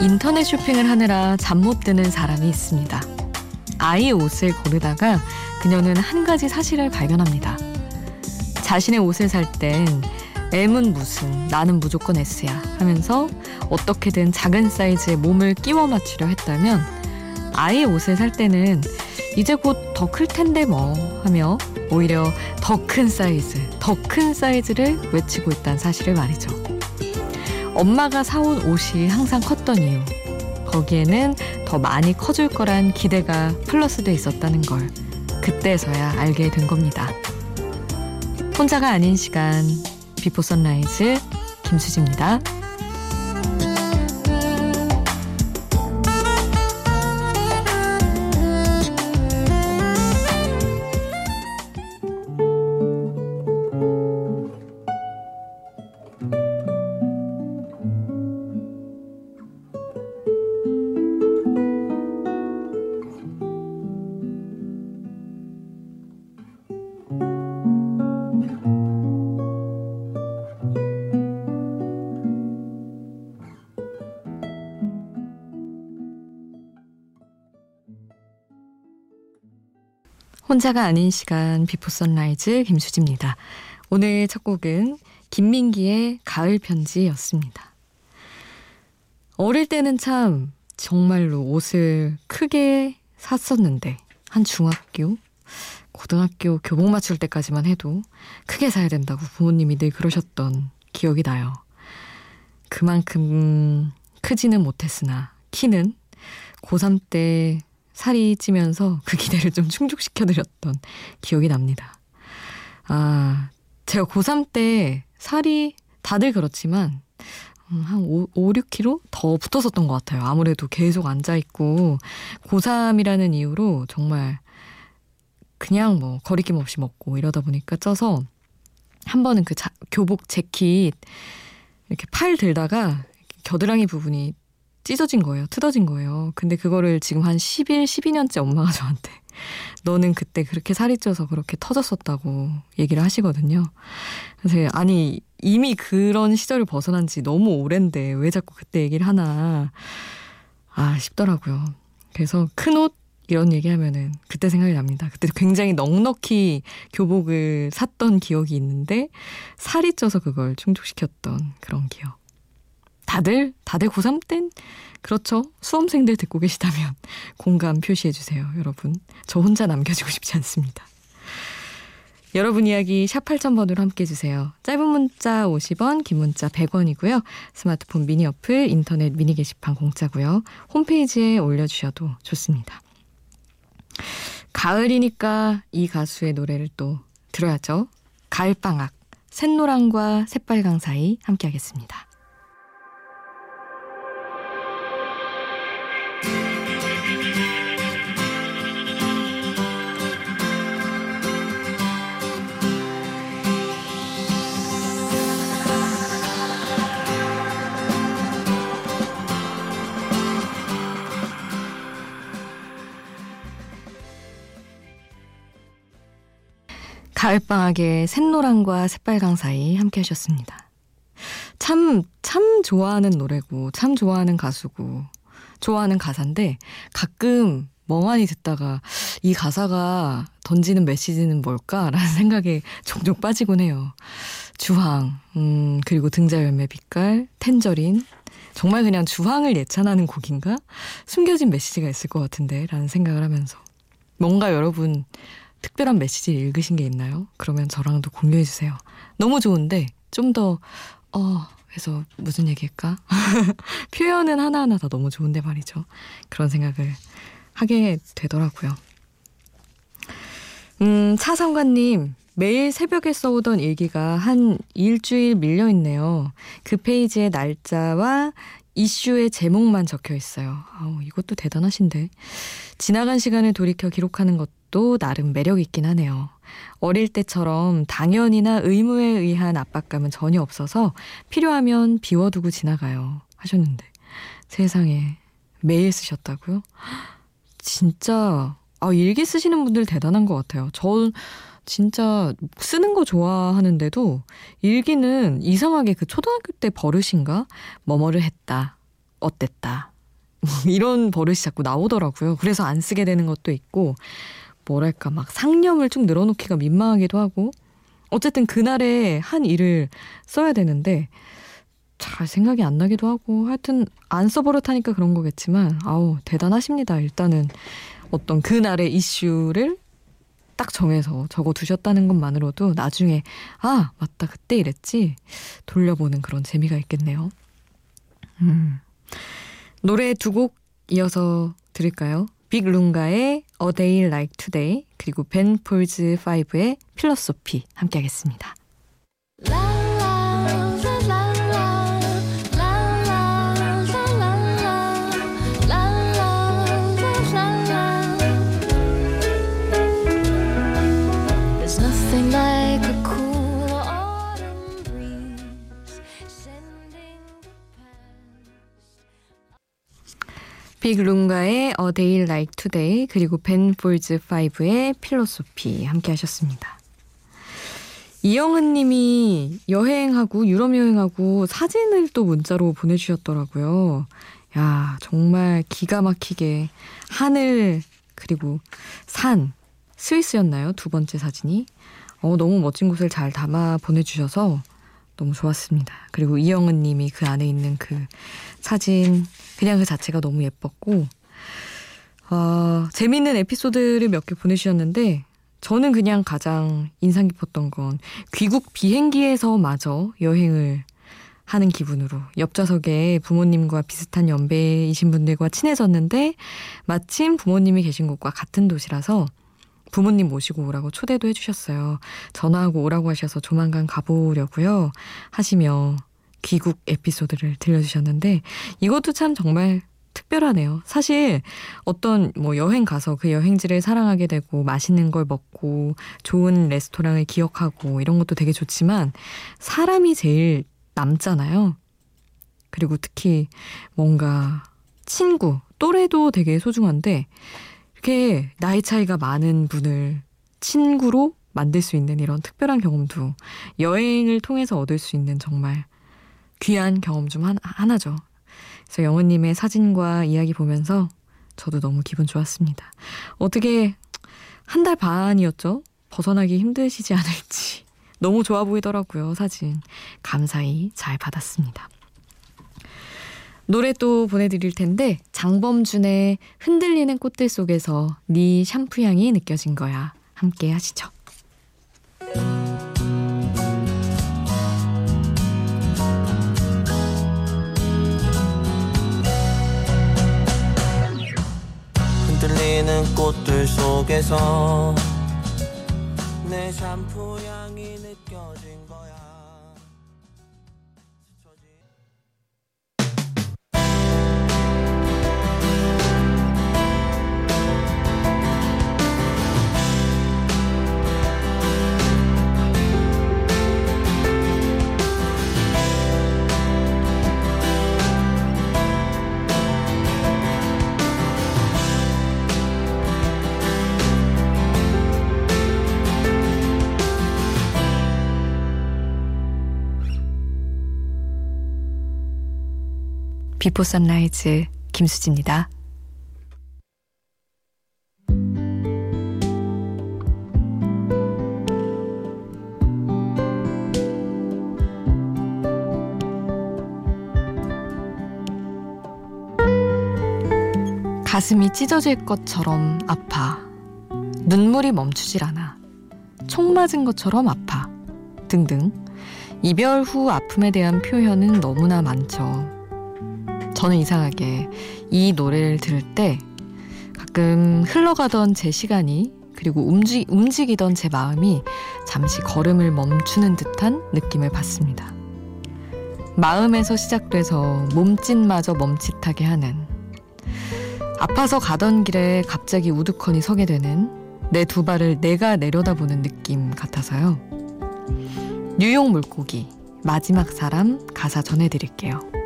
인터넷 쇼핑을 하느라 잠 못 드는 사람이 있습니다. 아이 옷을 고르다가 그녀는 한 가지 사실을 발견합니다. 자신의 옷을 살 땐 M은 무슨, 나는 무조건 S야 하면서 어떻게든 작은 사이즈에 몸을 끼워 맞추려 했다면 아이 옷을 살 때는 이제 곧 더 클 텐데 뭐 하며 오히려 더 큰 사이즈, 더 큰 사이즈를 외치고 있다는 사실을 말이죠. 엄마가 사온 옷이 항상 컸던 이유. 거기에는 더 많이 커줄 거란 기대가 플러스돼 있었다는 걸 그때서야 알게 된 겁니다. 혼자가 아닌 시간 Before Sunrise 김수지입니다. 혼자가 아닌 시간 Before Sunrise 김수지입니다. 오늘 첫 곡은 김민기의 가을 편지였습니다. 어릴 때는 참 정말로 옷을 크게 샀었는데 한 중학교, 고등학교 교복 맞출 때까지만 해도 크게 사야 된다고 부모님이 늘 그러셨던 기억이 나요. 그만큼 크지는 못했으나 키는 고3 때 살이 찌면서 그 기대를 좀 충족시켜드렸던 기억이 납니다. 아, 제가 고3 때 살이 다들 그렇지만 음, 한 5, 5, 6kg 더 붙었었던 것 같아요. 아무래도 계속 앉아있고 고3이라는 이유로 정말 그냥 뭐 거리낌 없이 먹고 이러다 보니까 쪄서 한 번은 그 자, 교복 재킷 이렇게 팔 들다가 겨드랑이 부분이 찢어진 거예요. 뜯어진 거예요. 근데 그거를 지금 한 11, 12년째 엄마가 저한테 너는 그때 그렇게 살이 쪄서 그렇게 터졌었다고 얘기를 하시거든요. 그래서 아니 이미 그런 시절을 벗어난 지 너무 오랜데 왜 자꾸 그때 얘기를 하나 아 싶더라고요. 그래서 큰 옷 이런 얘기하면은 그때 생각이 납니다. 그때 굉장히 넉넉히 교복을 샀던 기억이 있는데 살이 쪄서 그걸 충족시켰던 그런 기억. 다들 다들 고3 땐 그렇죠. 수험생들 듣고 계시다면 공감 표시해 주세요, 여러분. 저 혼자 남겨지고 싶지 않습니다. 여러분 이야기 샵 8000번으로 함께 해주세요. 짧은 문자 50원, 긴 문자 100원이고요. 스마트폰 미니 어플, 인터넷 미니 게시판 공짜고요. 홈페이지에 올려주셔도 좋습니다. 가을이니까 이 가수의 노래를 또 들어야죠. 가을방학, 샛노랑과 새빨강 사이 함께 하겠습니다. 가을방학의 샛노랑과 새빨강 사이 함께 하셨습니다. 참, 참 좋아하는 노래고, 참 좋아하는 가수고, 좋아하는 가사인데, 가끔 멍하니 듣다가 이 가사가 던지는 메시지는 뭘까라는 생각에 종종 빠지곤 해요. 주황, 음, 그리고 등자열매 빛깔, 텐저린. 정말 그냥 주황을 예찬하는 곡인가? 숨겨진 메시지가 있을 것 같은데, 라는 생각을 하면서. 뭔가 여러분, 특별한 메시지를 읽으신 게 있나요? 그러면 저랑도 공유해 주세요. 너무 좋은데 좀 더 어, 해서 무슨 얘기일까? 표현은 하나하나 다 너무 좋은데 말이죠. 그런 생각을 하게 되더라고요. 음, 차상관님, 매일 새벽에 써오던 일기가 한 일주일 밀려있네요. 그 페이지에 날짜와 이슈의 제목만 적혀 있어요. 아우, 이것도 대단하신데. 지나간 시간을 돌이켜 기록하는 것도 나름 매력 있긴 하네요. 어릴 때처럼 당연이나 의무에 의한 압박감은 전혀 없어서 필요하면 비워두고 지나가요. 하셨는데. 세상에. 매일 쓰셨다고요? 진짜, 아, 일기 쓰시는 분들 대단한 것 같아요. 저, 진짜 쓰는 거 좋아하는데도 일기는 이상하게 그 초등학교 때 버릇인가? 뭐뭐를 했다. 어땠다. 뭐 이런 버릇이 자꾸 나오더라고요. 그래서 안 쓰게 되는 것도 있고 뭐랄까 막 상념을 쭉 늘어놓기가 민망하기도 하고 어쨌든 그날에 한 일을 써야 되는데 잘 생각이 안 나기도 하고 하여튼 안 써버릇하니까 그런 거겠지만 아우 대단하십니다. 일단은 어떤 그날의 이슈를 딱 정해서 적어 두셨다는 것만으로도 나중에 아 맞다 그때 이랬지 돌려보는 그런 재미가 있겠네요. 음. 노래 두 곡 이어서 들을까요? 빅룽가의 A Day Like Today 그리고 벤 폴즈 5의 필로소피 함께 하겠습니다. 빅 룽가의 A Day Like Today 그리고 벤 폴즈 5의 필로소피 함께 하셨습니다. 이영은 님이 여행하고 유럽 여행하고 사진을 또 문자로 보내주셨더라고요. 야 정말 기가 막히게 하늘 그리고 산 스위스였나요? 두 번째 사진이 어, 너무 멋진 곳을 잘 담아 보내주셔서 너무 좋았습니다. 그리고 이영은 님이 그 안에 있는 그 사진 그냥 그 자체가 너무 예뻤고 어, 재미있는 에피소드를 몇 개 보내주셨는데 저는 그냥 가장 인상 깊었던 건 귀국 비행기에서 마저 여행을 하는 기분으로 옆좌석에 부모님과 비슷한 연배이신 분들과 친해졌는데 마침 부모님이 계신 곳과 같은 도시라서 부모님 모시고 오라고 초대도 해주셨어요. 전화하고 오라고 하셔서 조만간 가보려고요. 하시며 귀국 에피소드를 들려주셨는데 이것도 참 정말 특별하네요. 사실 어떤 뭐 여행 가서 그 여행지를 사랑하게 되고 맛있는 걸 먹고 좋은 레스토랑을 기억하고 이런 것도 되게 좋지만 사람이 제일 남잖아요. 그리고 특히 뭔가 친구, 또래도 되게 소중한데 이렇게 나이 차이가 많은 분을 친구로 만들 수 있는 이런 특별한 경험도 여행을 통해서 얻을 수 있는 정말 귀한 경험 중 하나, 죠 그래서 영호님의 사진과 이야기 보면서 저도 너무 기분 좋았습니다. 어떻게 한 달 반이었죠? 벗어나기 힘드시지 않을지. 너무 좋아 보이더라고요, 사진. 감사히 잘 받았습니다. 노래 또 보내드릴 텐데 장범준의 흔들리는 꽃들 속에서 네 샴푸 향이 느껴진 거야 함께 하시죠. 흔들리는 꽃들 속에서 내 샴푸 향이 느껴진 Before Sunrise 김수지입니다. 가슴이 찢어질 것처럼 아파. 눈물이 멈추질 않아. 총 맞은 것처럼 아파. 등등. 이별 후 아픔에 대한 표현은 너무나 많죠. 저는 이상하게 이 노래를 들을 때 가끔 흘러가던 제 시간이 그리고 움직, 움직이던 제 마음이 잠시 걸음을 멈추는 듯한 느낌을 받습니다. 마음에서 시작돼서 몸짓마저 멈칫하게 하는 아파서 가던 길에 갑자기 우두커니 서게 되는 내 두 발을 내가 내려다보는 느낌 같아서요. 뉴욕 물고기 마지막 사람 가사 전해드릴게요.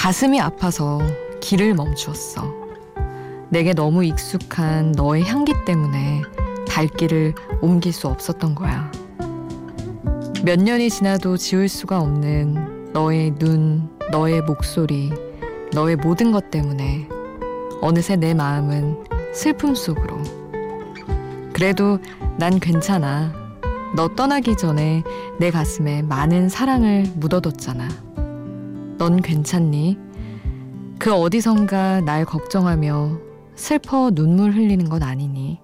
가슴이 아파서 길을 멈추었어. 내게 너무 익숙한 너의 향기 때문에 발길을 옮길 수 없었던 거야. 몇 년이 지나도 지울 수가 없는 너의 눈, 너의 목소리, 너의 모든 것 때문에 어느새 내 마음은 슬픔 속으로. 그래도 난 괜찮아. 너 떠나기 전에 내 가슴에 많은 사랑을 묻어뒀잖아. 넌 괜찮니? 그 어디선가 날 걱정하며 슬퍼 눈물 흘리는 건 아니니?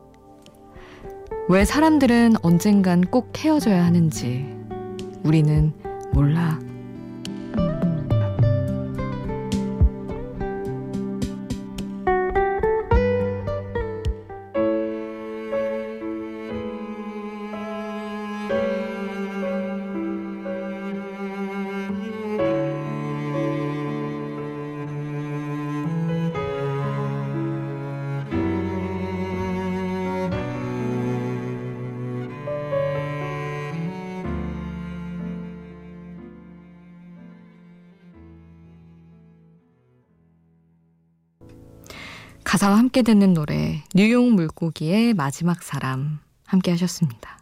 왜 사람들은 언젠간 꼭 헤어져야 하는지 우리는 몰라. 가사와 함께 듣는 노래 뉴욕 물고기의 마지막 사람 함께 하셨습니다.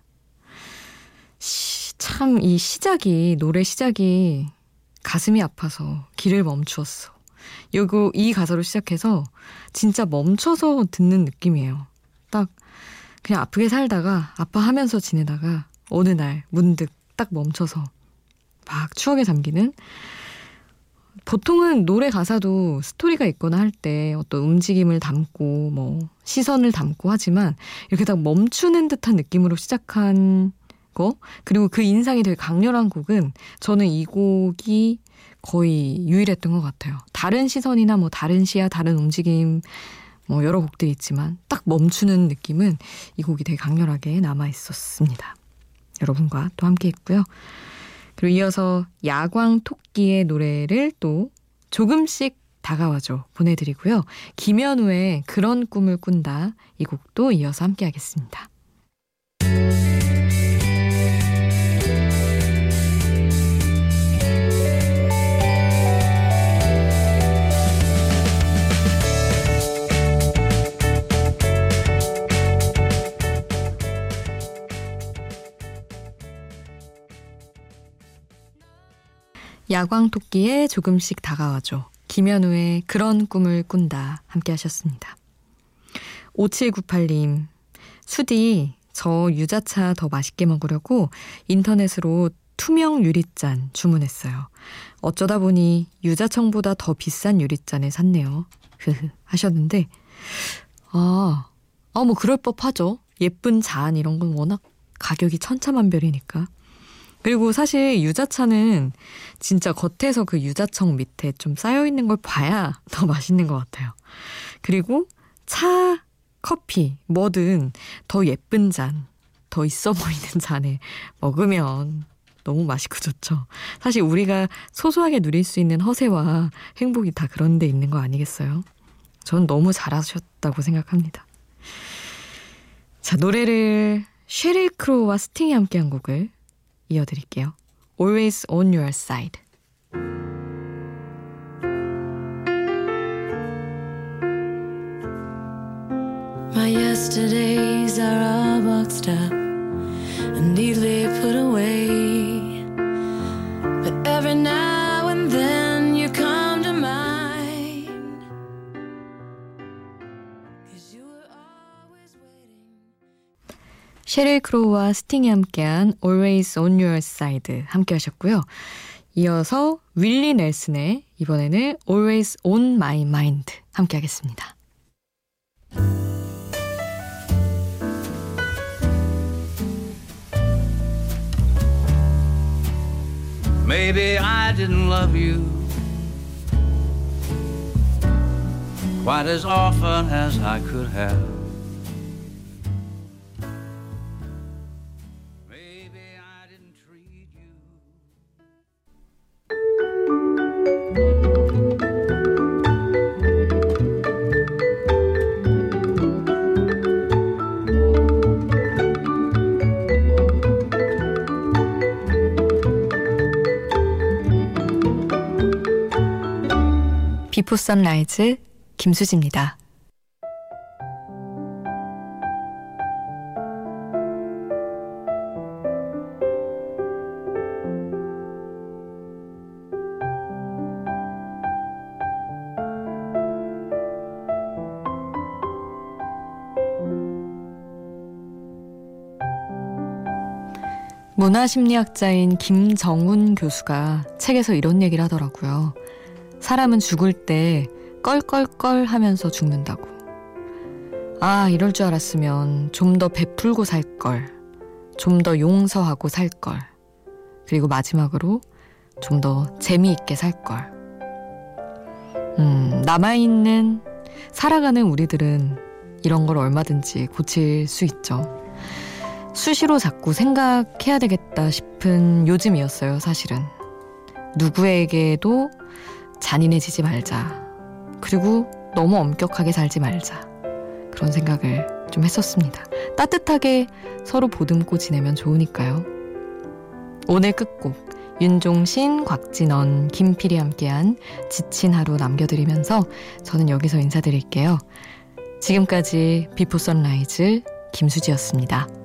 참 이 시작이 노래 시작이 가슴이 아파서 길을 멈추었어. 요거 이 가사로 시작해서 진짜 멈춰서 듣는 느낌이에요. 딱 그냥 아프게 살다가 아파하면서 지내다가 어느 날 문득 딱 멈춰서 막 추억에 잠기는 보통은 노래 가사도 스토리가 있거나 할 때 어떤 움직임을 담고 뭐 시선을 담고 하지만 이렇게 딱 멈추는 듯한 느낌으로 시작한 거 그리고 그 인상이 되게 강렬한 곡은 저는 이 곡이 거의 유일했던 것 같아요. 다른 시선이나 뭐 다른 시야, 다른 움직임 뭐 여러 곡들이 있지만 딱 멈추는 느낌은 이 곡이 되게 강렬하게 남아 있었습니다. 여러분과 또 함께 했고요. 그리고 이어서 야광 토끼의 노래를 또 조금씩 다가와줘 보내드리고요. 김현우의 그런 꿈을 꾼다 이 곡도 이어서 함께 하겠습니다. 야광 토끼에 조금씩 다가와줘. 김현우의 그런 꿈을 꾼다. 함께 하셨습니다. 5798님, 수디, 저 유자차 더 맛있게 먹으려고 인터넷으로 투명 유리잔 주문했어요. 어쩌다 보니 유자청보다 더 비싼 유리잔을 샀네요. 흐흐 하셨는데, 아, 아, 뭐 그럴 법 하죠. 예쁜 잔 이런 건 워낙 가격이 천차만별이니까. 그리고 사실 유자차는 진짜 겉에서 그 유자청 밑에 좀 쌓여있는 걸 봐야 더 맛있는 것 같아요. 그리고 차, 커피, 뭐든 더 예쁜 잔, 더 있어 보이는 잔에 먹으면 너무 맛있고 좋죠. 사실 우리가 소소하게 누릴 수 있는 허세와 행복이 다 그런 데 있는 거 아니겠어요? 전 너무 잘하셨다고 생각합니다. 자, 노래를 쉐릴 크로우와 스팅이 함께한 곡을 이어드릴게요. Always on your side. My yesterdays are all boxed up and neatly 셰릴 크로우와 스팅이 함께한 Always on Your Side 함께 하셨고요. 이어서 윌리 넬슨의 이번에는 Always on My Mind 함께 하겠습니다. Maybe I didn't love you quite as often as I could have. 비포 선라이즈 김수지입니다. 문화심리학자인 김정훈 교수가 책에서 이런 얘기를 하더라고요. 사람은 죽을 때 껄껄껄 하면서 죽는다고. 아, 이럴 줄 알았으면 좀 더 베풀고 살 걸. 좀 더 용서하고 살 걸. 그리고 마지막으로 좀 더 재미있게 살 걸. 음, 남아있는, 살아가는 우리들은 이런 걸 얼마든지 고칠 수 있죠. 수시로 자꾸 생각해야 되겠다 싶은 요즘이었어요, 사실은. 누구에게도 잔인해지지 말자. 그리고 너무 엄격하게 살지 말자. 그런 생각을 좀 했었습니다. 따뜻하게 서로 보듬고 지내면 좋으니까요. 오늘 끝곡 윤종신, 곽진언, 김필이 함께한 지친 하루 남겨드리면서 저는 여기서 인사드릴게요. 지금까지 Before Sunrise 김수지였습니다.